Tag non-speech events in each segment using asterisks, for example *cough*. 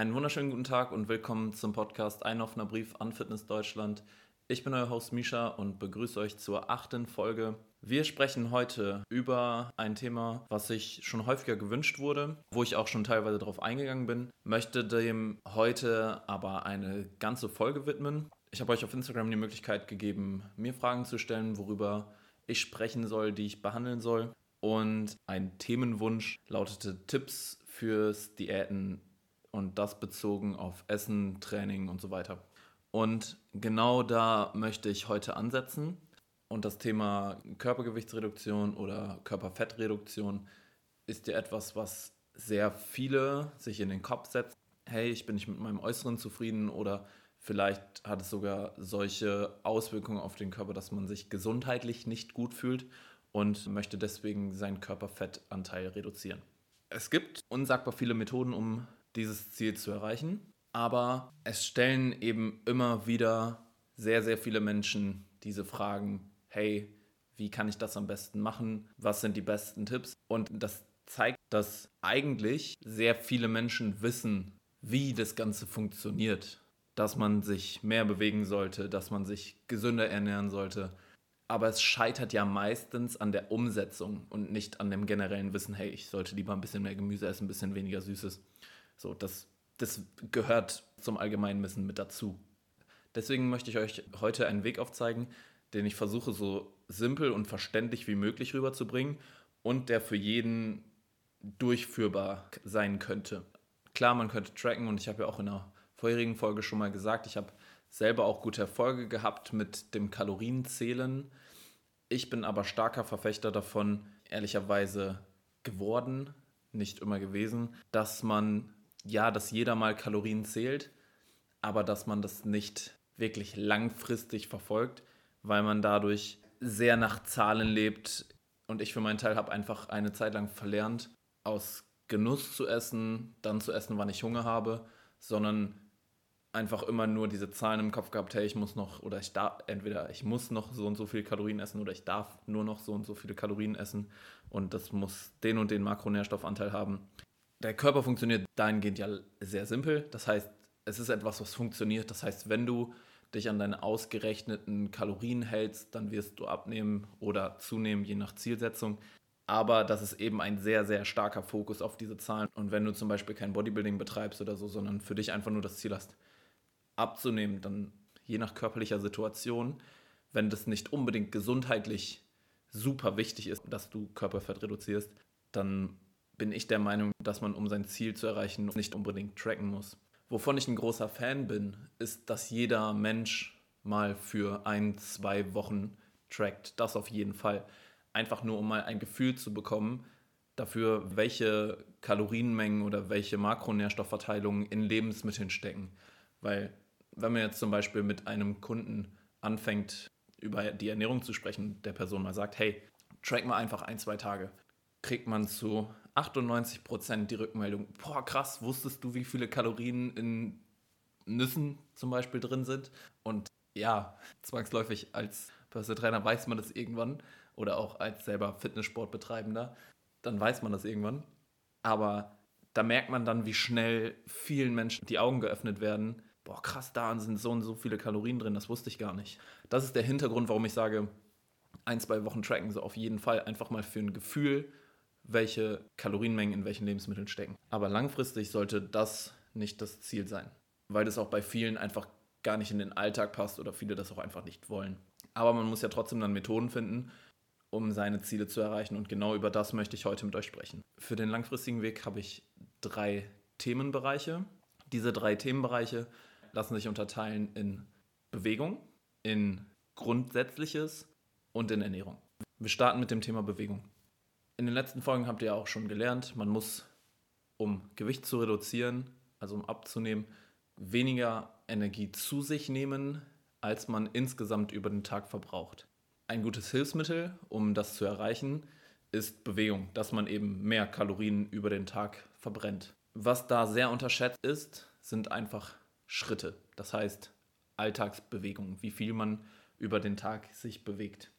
Einen wunderschönen guten Tag und willkommen zum Podcast Ein offener Brief an Fitness Deutschland. Ich bin euer Host Misha und begrüße euch zur achten Folge. Wir sprechen heute über ein Thema, was sich schon häufiger gewünscht wurde, wo ich auch schon teilweise darauf eingegangen bin, möchte dem heute aber eine ganze Folge widmen. Ich habe euch auf Instagram die Möglichkeit gegeben, mir Fragen zu stellen, worüber ich sprechen soll, die ich behandeln soll. Und ein Themenwunsch lautete Tipps fürs Diäten und das bezogen auf Essen, Training und so weiter. Und genau da möchte ich heute ansetzen. Und das Thema Körpergewichtsreduktion oder Körperfettreduktion ist ja etwas, was sehr viele sich in den Kopf setzen. Hey, ich bin nicht mit meinem Äußeren zufrieden oder vielleicht hat es sogar solche Auswirkungen auf den Körper, dass man sich gesundheitlich nicht gut fühlt und möchte deswegen seinen Körperfettanteil reduzieren. Es gibt unsagbar viele Methoden, um dieses Ziel zu erreichen. Aber es stellen eben immer wieder sehr, sehr viele Menschen diese Fragen, hey, wie kann ich das am besten machen? Was sind die besten Tipps? Und das zeigt, dass eigentlich sehr viele Menschen wissen, wie das Ganze funktioniert. Dass man sich mehr bewegen sollte, dass man sich gesünder ernähren sollte. Aber es scheitert ja meistens an der Umsetzung und nicht an dem generellen Wissen, hey, ich sollte lieber ein bisschen mehr Gemüse essen, ein bisschen weniger Süßes. So, das, das gehört zum allgemeinen Wissen mit dazu. Deswegen möchte ich euch heute einen Weg aufzeigen, den ich versuche so simpel und verständlich wie möglich rüberzubringen und der für jeden durchführbar sein könnte. Klar, man könnte tracken und ich habe ja auch in der vorherigen Folge schon mal gesagt, ich habe selber auch gute Erfolge gehabt mit dem Kalorienzählen. Ich bin aber starker Verfechter davon, ehrlicherweise geworden, nicht immer gewesen, dass man ja, dass jeder mal Kalorien zählt, aber dass man das nicht wirklich langfristig verfolgt, weil man dadurch sehr nach Zahlen lebt. Und ich für meinen Teil habe einfach eine Zeit lang verlernt, aus Genuss zu essen, dann zu essen, wann ich Hunger habe, sondern einfach immer nur diese Zahlen im Kopf gehabt, hey, ich muss noch, oder ich darf, entweder ich muss noch so und so viele Kalorien essen oder ich darf nur noch so und so viele Kalorien essen und das muss den und den Makronährstoffanteil haben der Körper funktioniert dahingehend ja sehr simpel. Das heißt, es ist etwas, was funktioniert. Das heißt, wenn du dich an deine ausgerechneten Kalorien hältst, dann wirst du abnehmen oder zunehmen, je nach Zielsetzung. Aber das ist eben ein sehr, sehr starker Fokus auf diese Zahlen. Und wenn du zum Beispiel kein Bodybuilding betreibst oder so, sondern für dich einfach nur das Ziel hast, abzunehmen, dann je nach körperlicher Situation, wenn das nicht unbedingt gesundheitlich super wichtig ist, dass du Körperfett reduzierst, dann bin ich der Meinung, dass man, um sein Ziel zu erreichen, nicht unbedingt tracken muss. Wovon ich ein großer Fan bin, ist, dass jeder Mensch mal für ein, zwei Wochen trackt. Das auf jeden Fall. Einfach nur, um mal ein Gefühl zu bekommen dafür, welche Kalorienmengen oder welche Makronährstoffverteilungen in Lebensmitteln stecken. Weil, wenn man jetzt zum Beispiel mit einem Kunden anfängt, über die Ernährung zu sprechen, der Person mal sagt, hey, track mal einfach ein, zwei Tage, kriegt man zu 98 Prozent die Rückmeldung, boah krass, wusstest du, wie viele Kalorien in Nüssen zum Beispiel drin sind? Und ja, zwangsläufig als Personal Trainer weiß man das irgendwann oder auch als selber Fitnesssportbetreibender, dann weiß man das irgendwann. Aber da merkt man dann, wie schnell vielen Menschen die Augen geöffnet werden. Boah, krass, da sind so und so viele Kalorien drin, das wusste ich gar nicht. Das ist der Hintergrund, warum ich sage, ein, zwei Wochen tracken, so auf jeden Fall einfach mal für ein Gefühl welche Kalorienmengen in welchen Lebensmitteln stecken. Aber langfristig sollte das nicht das Ziel sein, weil das auch bei vielen einfach gar nicht in den Alltag passt oder viele das auch einfach nicht wollen. Aber man muss ja trotzdem dann Methoden finden, um seine Ziele zu erreichen. Und genau über das möchte ich heute mit euch sprechen. Für den langfristigen Weg habe ich drei Themenbereiche. Diese drei Themenbereiche lassen sich unterteilen in Bewegung, in Grundsätzliches und in Ernährung. Wir starten mit dem Thema Bewegung. In den letzten Folgen habt ihr auch schon gelernt, man muss, um Gewicht zu reduzieren, also um abzunehmen, weniger Energie zu sich nehmen, als man insgesamt über den Tag verbraucht. Ein gutes Hilfsmittel, um das zu erreichen, ist Bewegung, dass man eben mehr Kalorien über den Tag verbrennt. Was da sehr unterschätzt ist, sind einfach Schritte. Das heißt Alltagsbewegung, wie viel man über den Tag sich bewegt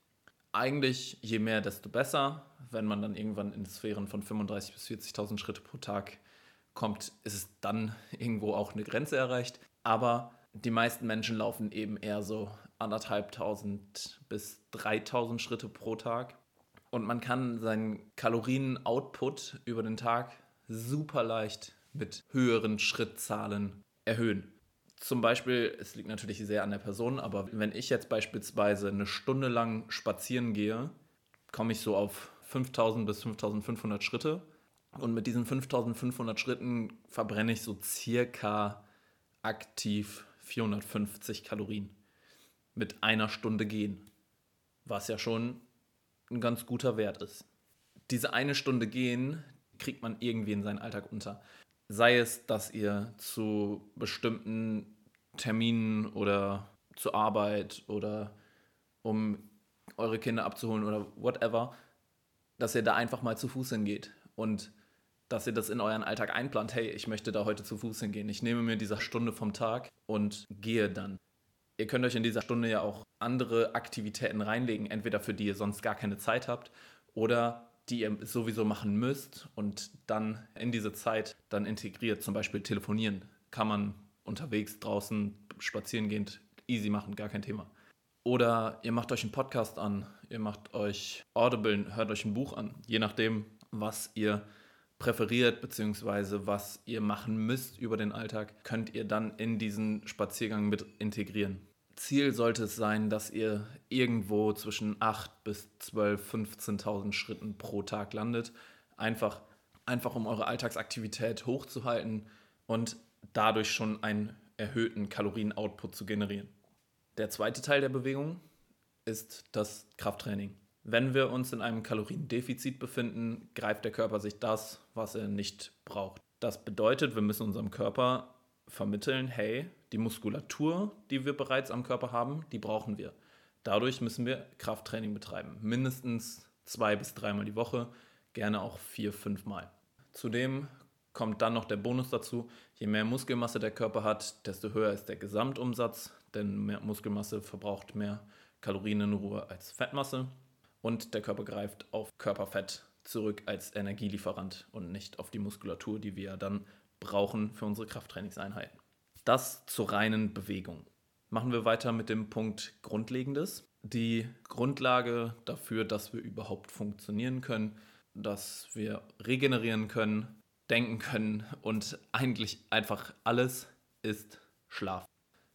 eigentlich je mehr, desto besser. Wenn man dann irgendwann in Sphären von 35.000 bis 40.000 Schritte pro Tag kommt, ist es dann *laughs* irgendwo auch eine Grenze erreicht. Aber die meisten Menschen laufen eben eher so anderthalbtausend bis 3000 Schritte pro Tag. Und man kann seinen Kalorien-Output über den Tag super leicht mit höheren Schrittzahlen erhöhen. Zum Beispiel, es liegt natürlich sehr an der Person, aber wenn ich jetzt beispielsweise eine Stunde lang spazieren gehe, komme ich so auf 5000 bis 5500 Schritte. Und mit diesen 5500 Schritten verbrenne ich so circa aktiv 450 Kalorien mit einer Stunde gehen, was ja schon ein ganz guter Wert ist. Diese eine Stunde gehen kriegt man irgendwie in seinen Alltag unter. Sei es, dass ihr zu bestimmten Terminen oder zur Arbeit oder um eure Kinder abzuholen oder whatever, dass ihr da einfach mal zu Fuß hingeht und dass ihr das in euren Alltag einplant. Hey, ich möchte da heute zu Fuß hingehen. Ich nehme mir diese Stunde vom Tag und gehe dann. Ihr könnt euch in dieser Stunde ja auch andere Aktivitäten reinlegen, entweder für die ihr sonst gar keine Zeit habt oder die ihr sowieso machen müsst und dann in diese Zeit dann integriert, zum Beispiel telefonieren, kann man unterwegs draußen spazieren gehend easy machen, gar kein Thema. Oder ihr macht euch einen Podcast an, ihr macht euch Audible, hört euch ein Buch an, je nachdem, was ihr präferiert, beziehungsweise was ihr machen müsst über den Alltag, könnt ihr dann in diesen Spaziergang mit integrieren. Ziel sollte es sein, dass ihr irgendwo zwischen 8 bis 12, 15.000 Schritten pro Tag landet. Einfach, einfach um eure Alltagsaktivität hochzuhalten und dadurch schon einen erhöhten Kalorien-Output zu generieren. Der zweite Teil der Bewegung ist das Krafttraining. Wenn wir uns in einem Kaloriendefizit befinden, greift der Körper sich das, was er nicht braucht. Das bedeutet, wir müssen unserem Körper vermitteln, hey, die Muskulatur, die wir bereits am Körper haben, die brauchen wir. Dadurch müssen wir Krafttraining betreiben. Mindestens zwei bis dreimal die Woche, gerne auch vier, fünfmal. Zudem kommt dann noch der Bonus dazu, je mehr Muskelmasse der Körper hat, desto höher ist der Gesamtumsatz, denn mehr Muskelmasse verbraucht mehr Kalorien in Ruhe als Fettmasse und der Körper greift auf Körperfett zurück als Energielieferant und nicht auf die Muskulatur, die wir dann brauchen für unsere Krafttrainingseinheiten. Das zur reinen Bewegung. Machen wir weiter mit dem Punkt Grundlegendes. Die Grundlage dafür, dass wir überhaupt funktionieren können, dass wir regenerieren können, denken können und eigentlich einfach alles ist Schlaf.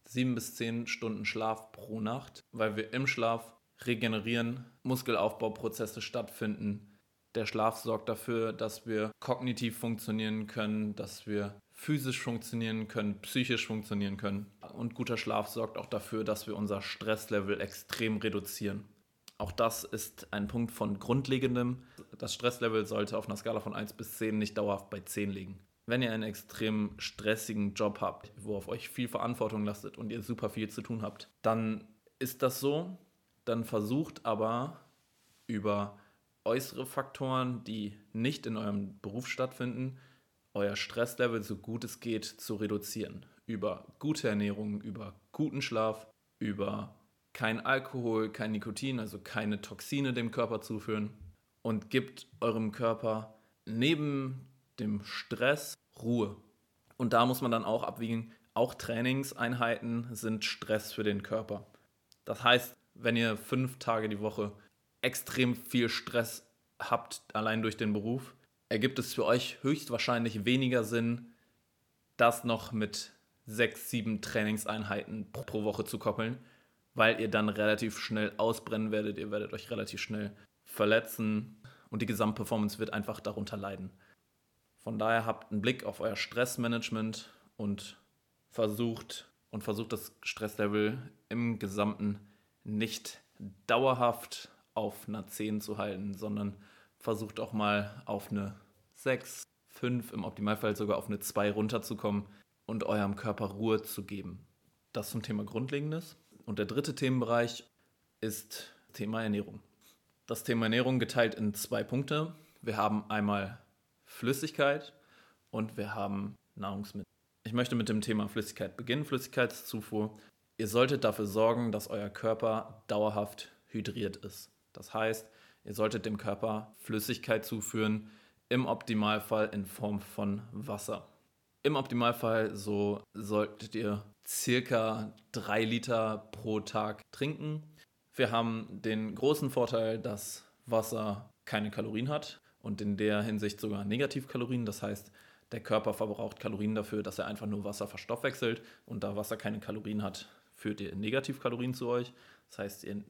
Sieben bis zehn Stunden Schlaf pro Nacht, weil wir im Schlaf regenerieren, Muskelaufbauprozesse stattfinden. Der Schlaf sorgt dafür, dass wir kognitiv funktionieren können, dass wir physisch funktionieren können, psychisch funktionieren können. Und guter Schlaf sorgt auch dafür, dass wir unser Stresslevel extrem reduzieren. Auch das ist ein Punkt von grundlegendem. Das Stresslevel sollte auf einer Skala von 1 bis 10 nicht dauerhaft bei 10 liegen. Wenn ihr einen extrem stressigen Job habt, wo auf euch viel Verantwortung lastet und ihr super viel zu tun habt, dann ist das so, dann versucht aber über äußere Faktoren, die nicht in eurem Beruf stattfinden, euer Stresslevel so gut es geht zu reduzieren. Über gute Ernährung, über guten Schlaf, über kein Alkohol, kein Nikotin, also keine Toxine dem Körper zuführen und gibt eurem Körper neben dem Stress Ruhe. Und da muss man dann auch abwiegen, auch Trainingseinheiten sind Stress für den Körper. Das heißt, wenn ihr fünf Tage die Woche extrem viel Stress habt, allein durch den Beruf, ergibt es für euch höchstwahrscheinlich weniger Sinn, das noch mit sechs, sieben Trainingseinheiten pro Woche zu koppeln, weil ihr dann relativ schnell ausbrennen werdet, ihr werdet euch relativ schnell verletzen und die Gesamtperformance wird einfach darunter leiden. Von daher habt einen Blick auf euer Stressmanagement und versucht und versucht das Stresslevel im Gesamten nicht dauerhaft auf einer 10 zu halten, sondern versucht auch mal auf eine 6, 5, im Optimalfall sogar auf eine 2 runterzukommen und eurem Körper Ruhe zu geben. Das zum Thema Grundlegendes. Und der dritte Themenbereich ist Thema Ernährung. Das Thema Ernährung geteilt in zwei Punkte. Wir haben einmal Flüssigkeit und wir haben Nahrungsmittel. Ich möchte mit dem Thema Flüssigkeit beginnen, Flüssigkeitszufuhr. Ihr solltet dafür sorgen, dass euer Körper dauerhaft hydriert ist. Das heißt, ihr solltet dem Körper Flüssigkeit zuführen, im Optimalfall in Form von Wasser. Im Optimalfall so solltet ihr circa drei Liter pro Tag trinken. Wir haben den großen Vorteil, dass Wasser keine Kalorien hat und in der Hinsicht sogar Negativkalorien. Das heißt, der Körper verbraucht Kalorien dafür, dass er einfach nur Wasser verstoffwechselt und da Wasser keine Kalorien hat, führt ihr Negativkalorien zu euch. Das heißt, ihr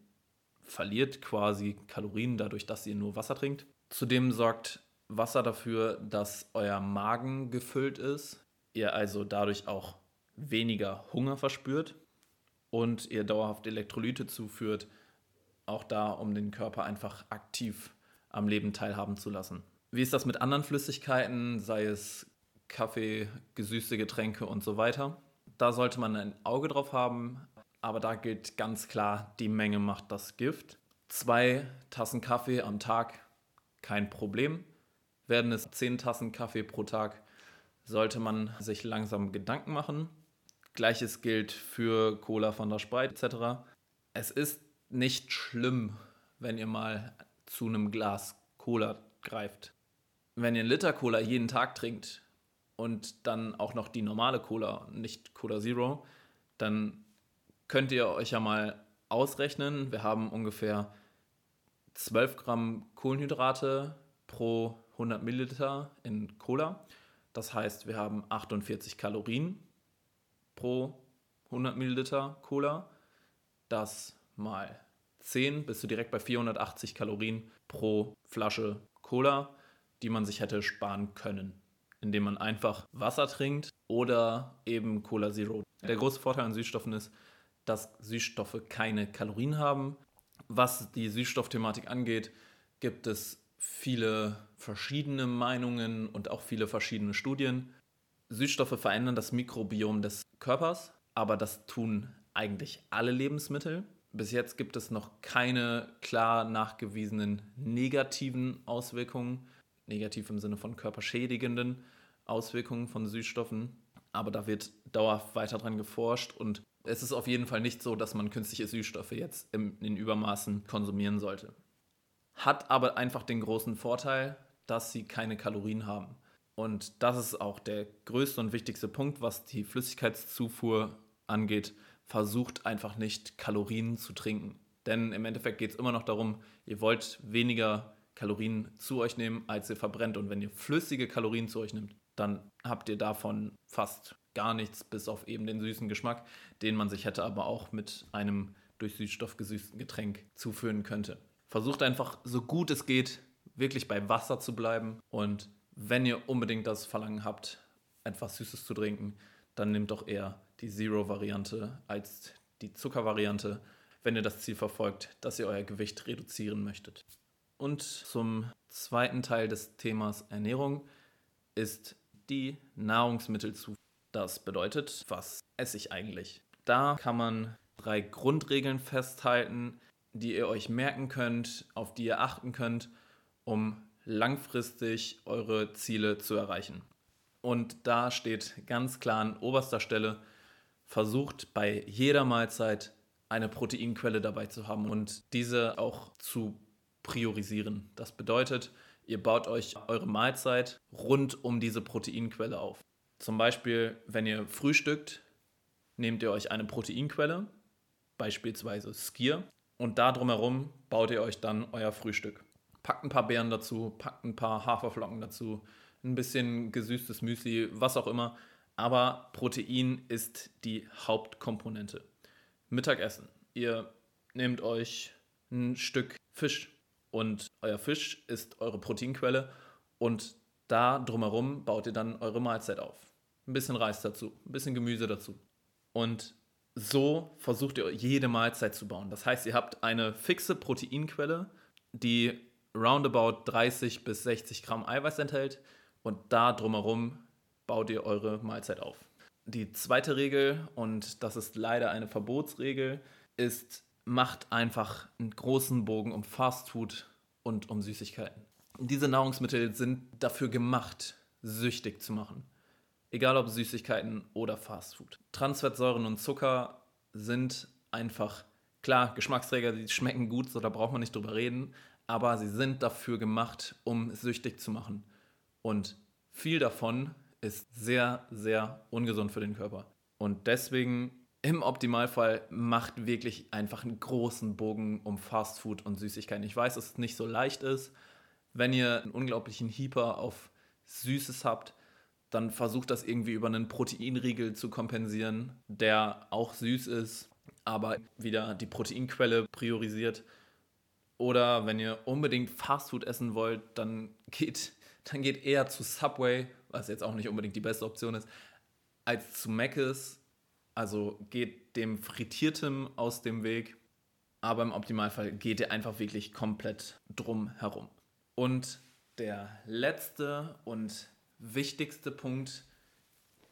verliert quasi Kalorien dadurch, dass ihr nur Wasser trinkt. Zudem sorgt Wasser dafür, dass euer Magen gefüllt ist, ihr also dadurch auch weniger Hunger verspürt und ihr dauerhaft Elektrolyte zuführt, auch da, um den Körper einfach aktiv am Leben teilhaben zu lassen. Wie ist das mit anderen Flüssigkeiten, sei es Kaffee, gesüßte Getränke und so weiter? Da sollte man ein Auge drauf haben, aber da gilt ganz klar, die Menge macht das Gift. Zwei Tassen Kaffee am Tag, kein Problem. Werden es zehn Tassen Kaffee pro Tag, sollte man sich langsam Gedanken machen. Gleiches gilt für Cola von der Sprite etc. Es ist nicht schlimm, wenn ihr mal zu einem Glas Cola greift. Wenn ihr einen Liter Cola jeden Tag trinkt und dann auch noch die normale Cola, nicht Cola Zero, dann könnt ihr euch ja mal ausrechnen. Wir haben ungefähr 12 Gramm Kohlenhydrate pro 100 Milliliter in Cola. Das heißt, wir haben 48 Kalorien pro 100 Milliliter Cola. Das mal 10 bist du direkt bei 480 Kalorien pro Flasche Cola, die man sich hätte sparen können, indem man einfach Wasser trinkt oder eben Cola Zero. Der große Vorteil an Süßstoffen ist, dass Süßstoffe keine Kalorien haben. Was die Süßstoffthematik angeht, gibt es viele verschiedene Meinungen und auch viele verschiedene Studien. Süßstoffe verändern das Mikrobiom des Körpers, aber das tun eigentlich alle Lebensmittel. Bis jetzt gibt es noch keine klar nachgewiesenen negativen Auswirkungen, negativ im Sinne von körperschädigenden Auswirkungen von Süßstoffen. Aber da wird dauerhaft weiter dran geforscht und es ist auf jeden Fall nicht so, dass man künstliche Süßstoffe jetzt in Übermaßen konsumieren sollte. Hat aber einfach den großen Vorteil, dass sie keine Kalorien haben. Und das ist auch der größte und wichtigste Punkt, was die Flüssigkeitszufuhr angeht versucht einfach nicht Kalorien zu trinken. Denn im Endeffekt geht es immer noch darum, ihr wollt weniger Kalorien zu euch nehmen, als ihr verbrennt. Und wenn ihr flüssige Kalorien zu euch nimmt, dann habt ihr davon fast gar nichts, bis auf eben den süßen Geschmack, den man sich hätte aber auch mit einem durch Süßstoff gesüßten Getränk zuführen könnte. Versucht einfach so gut es geht, wirklich bei Wasser zu bleiben. Und wenn ihr unbedingt das Verlangen habt, etwas Süßes zu trinken, dann nehmt doch eher die Zero-Variante als die Zucker-Variante, wenn ihr das Ziel verfolgt, dass ihr euer Gewicht reduzieren möchtet. Und zum zweiten Teil des Themas Ernährung ist die Nahrungsmittelzufuhr. Das bedeutet, was esse ich eigentlich? Da kann man drei Grundregeln festhalten, die ihr euch merken könnt, auf die ihr achten könnt, um langfristig eure Ziele zu erreichen. Und da steht ganz klar an oberster Stelle, versucht bei jeder Mahlzeit eine Proteinquelle dabei zu haben und diese auch zu priorisieren. Das bedeutet, ihr baut euch eure Mahlzeit rund um diese Proteinquelle auf. Zum Beispiel, wenn ihr frühstückt, nehmt ihr euch eine Proteinquelle, beispielsweise Skier, und da drumherum baut ihr euch dann euer Frühstück. Packt ein paar Beeren dazu, packt ein paar Haferflocken dazu, ein bisschen gesüßtes Müsli, was auch immer aber Protein ist die Hauptkomponente. Mittagessen. Ihr nehmt euch ein Stück Fisch und euer Fisch ist eure Proteinquelle und da drumherum baut ihr dann eure Mahlzeit auf. Ein bisschen Reis dazu, ein bisschen Gemüse dazu. Und so versucht ihr jede Mahlzeit zu bauen. Das heißt, ihr habt eine fixe Proteinquelle, die roundabout 30 bis 60 Gramm Eiweiß enthält und da drumherum baut ihr eure Mahlzeit auf. Die zweite Regel, und das ist leider eine Verbotsregel, ist, macht einfach einen großen Bogen um Fastfood und um Süßigkeiten. Diese Nahrungsmittel sind dafür gemacht, süchtig zu machen. Egal ob Süßigkeiten oder Fastfood. Transfettsäuren und Zucker sind einfach, klar, Geschmacksträger, die schmecken gut, so da braucht man nicht drüber reden, aber sie sind dafür gemacht, um süchtig zu machen. Und viel davon ist sehr, sehr ungesund für den Körper. Und deswegen im Optimalfall macht wirklich einfach einen großen Bogen um Fastfood und Süßigkeiten. Ich weiß, dass es nicht so leicht ist. Wenn ihr einen unglaublichen Hyper auf Süßes habt, dann versucht das irgendwie über einen Proteinriegel zu kompensieren, der auch süß ist, aber wieder die Proteinquelle priorisiert. Oder wenn ihr unbedingt Fastfood essen wollt, dann geht, dann geht eher zu Subway, was jetzt auch nicht unbedingt die beste Option ist, als zu Mc's. Also geht dem Frittiertem aus dem Weg, aber im Optimalfall geht ihr einfach wirklich komplett drum herum. Und der letzte und wichtigste Punkt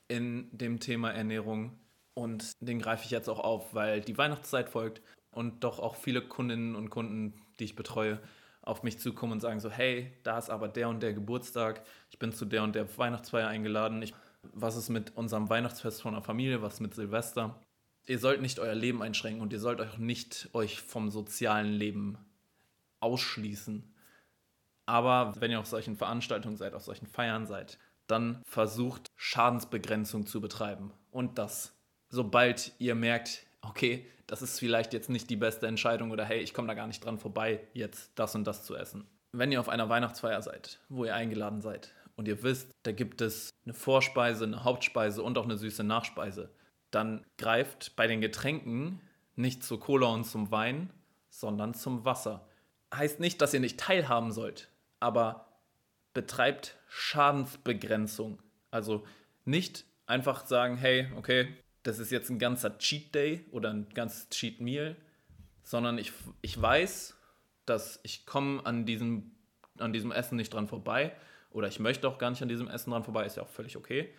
in dem Thema Ernährung und den greife ich jetzt auch auf, weil die Weihnachtszeit folgt und doch auch viele Kundinnen und Kunden, die ich betreue, auf mich zukommen und sagen so, hey, da ist aber der und der Geburtstag, ich bin zu der und der Weihnachtsfeier eingeladen, ich, was ist mit unserem Weihnachtsfest von der Familie, was mit Silvester? Ihr sollt nicht euer Leben einschränken und ihr sollt euch nicht euch vom sozialen Leben ausschließen. Aber wenn ihr auf solchen Veranstaltungen seid, auf solchen Feiern seid, dann versucht Schadensbegrenzung zu betreiben. Und das, sobald ihr merkt, okay, das ist vielleicht jetzt nicht die beste Entscheidung oder hey, ich komme da gar nicht dran vorbei, jetzt das und das zu essen. Wenn ihr auf einer Weihnachtsfeier seid, wo ihr eingeladen seid und ihr wisst, da gibt es eine Vorspeise, eine Hauptspeise und auch eine süße Nachspeise, dann greift bei den Getränken nicht zur Cola und zum Wein, sondern zum Wasser. Heißt nicht, dass ihr nicht teilhaben sollt aber betreibt Schadensbegrenzung. Also nicht einfach sagen, hey, okay, das ist jetzt ein ganzer Cheat Day oder ein ganzes Cheat Meal, sondern ich, ich weiß, dass ich komme an diesem, an diesem Essen nicht dran vorbei oder ich möchte auch gar nicht an diesem Essen dran vorbei, ist ja auch völlig okay.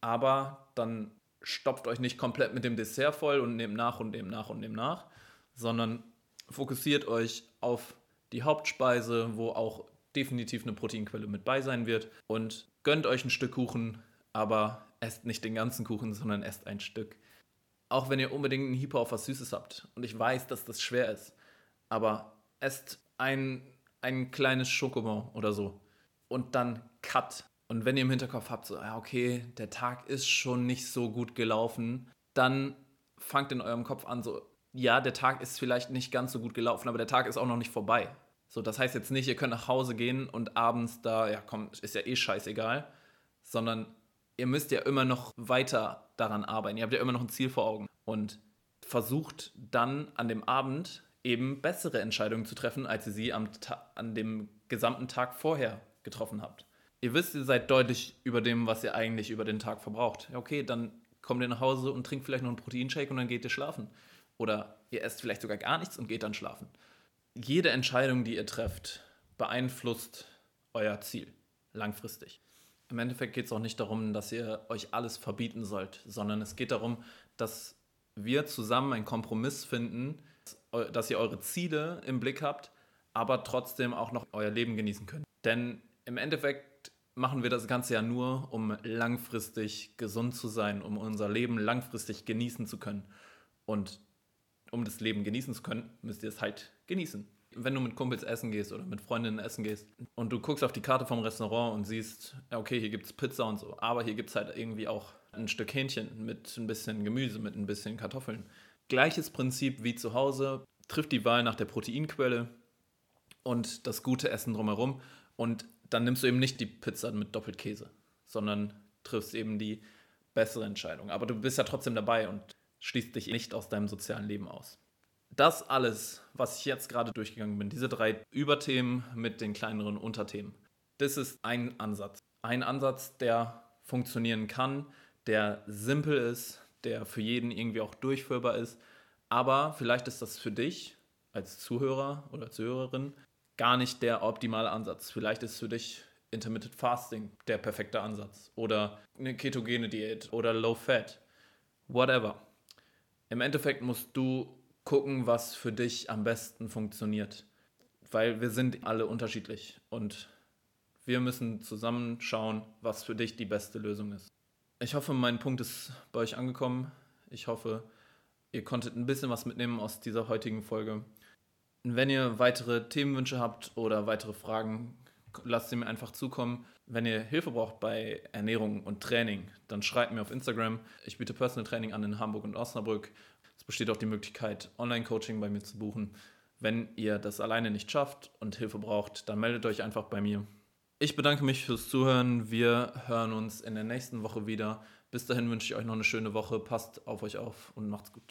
Aber dann stopft euch nicht komplett mit dem Dessert voll und nehmt nach und nehmt nach und nehmt nach, sondern fokussiert euch auf die Hauptspeise, wo auch definitiv eine Proteinquelle mit bei sein wird. Und gönnt euch ein Stück Kuchen, aber esst nicht den ganzen Kuchen, sondern esst ein Stück. Auch wenn ihr unbedingt einen Hyper auf was Süßes habt. Und ich weiß, dass das schwer ist. Aber esst ein, ein kleines Schokobon oder so. Und dann Cut. Und wenn ihr im Hinterkopf habt, so, ja, okay, der Tag ist schon nicht so gut gelaufen, dann fangt in eurem Kopf an, so, ja, der Tag ist vielleicht nicht ganz so gut gelaufen, aber der Tag ist auch noch nicht vorbei. So, das heißt jetzt nicht, ihr könnt nach Hause gehen und abends da, ja komm, ist ja eh scheißegal, sondern ihr müsst ja immer noch weiter daran arbeiten. Ihr habt ja immer noch ein Ziel vor Augen und versucht dann an dem Abend eben bessere Entscheidungen zu treffen, als ihr sie am an dem gesamten Tag vorher getroffen habt. Ihr wisst, ihr seid deutlich über dem, was ihr eigentlich über den Tag verbraucht. Okay, dann kommt ihr nach Hause und trinkt vielleicht noch einen Proteinshake und dann geht ihr schlafen. Oder ihr esst vielleicht sogar gar nichts und geht dann schlafen jede Entscheidung, die ihr trefft, beeinflusst euer Ziel langfristig. Im Endeffekt geht es auch nicht darum, dass ihr euch alles verbieten sollt, sondern es geht darum, dass wir zusammen einen Kompromiss finden, dass ihr eure Ziele im Blick habt, aber trotzdem auch noch euer Leben genießen könnt. Denn im Endeffekt machen wir das Ganze ja nur, um langfristig gesund zu sein, um unser Leben langfristig genießen zu können. Und um das Leben genießen zu können, müsst ihr es halt genießen. Wenn du mit Kumpels essen gehst oder mit Freundinnen essen gehst und du guckst auf die Karte vom Restaurant und siehst, okay, hier gibt es Pizza und so, aber hier gibt es halt irgendwie auch ein Stück Hähnchen mit ein bisschen Gemüse, mit ein bisschen Kartoffeln. Gleiches Prinzip wie zu Hause, trifft die Wahl nach der Proteinquelle und das gute Essen drumherum und dann nimmst du eben nicht die Pizza mit Doppelkäse, sondern triffst eben die bessere Entscheidung. Aber du bist ja trotzdem dabei und schließt dich nicht aus deinem sozialen Leben aus. Das alles, was ich jetzt gerade durchgegangen bin, diese drei Überthemen mit den kleineren Unterthemen, das ist ein Ansatz. Ein Ansatz, der funktionieren kann, der simpel ist, der für jeden irgendwie auch durchführbar ist. Aber vielleicht ist das für dich als Zuhörer oder Zuhörerin gar nicht der optimale Ansatz. Vielleicht ist für dich Intermittent Fasting der perfekte Ansatz oder eine ketogene Diät oder Low Fat, whatever. Im Endeffekt musst du gucken, was für dich am besten funktioniert. Weil wir sind alle unterschiedlich und wir müssen zusammen schauen, was für dich die beste Lösung ist. Ich hoffe, mein Punkt ist bei euch angekommen. Ich hoffe, ihr konntet ein bisschen was mitnehmen aus dieser heutigen Folge. wenn ihr weitere Themenwünsche habt oder weitere Fragen, lasst sie mir einfach zukommen. Wenn ihr Hilfe braucht bei Ernährung und Training, dann schreibt mir auf Instagram. Ich biete Personal Training an in Hamburg und Osnabrück. Es besteht auch die Möglichkeit, Online-Coaching bei mir zu buchen. Wenn ihr das alleine nicht schafft und Hilfe braucht, dann meldet euch einfach bei mir. Ich bedanke mich fürs Zuhören. Wir hören uns in der nächsten Woche wieder. Bis dahin wünsche ich euch noch eine schöne Woche. Passt auf euch auf und macht's gut.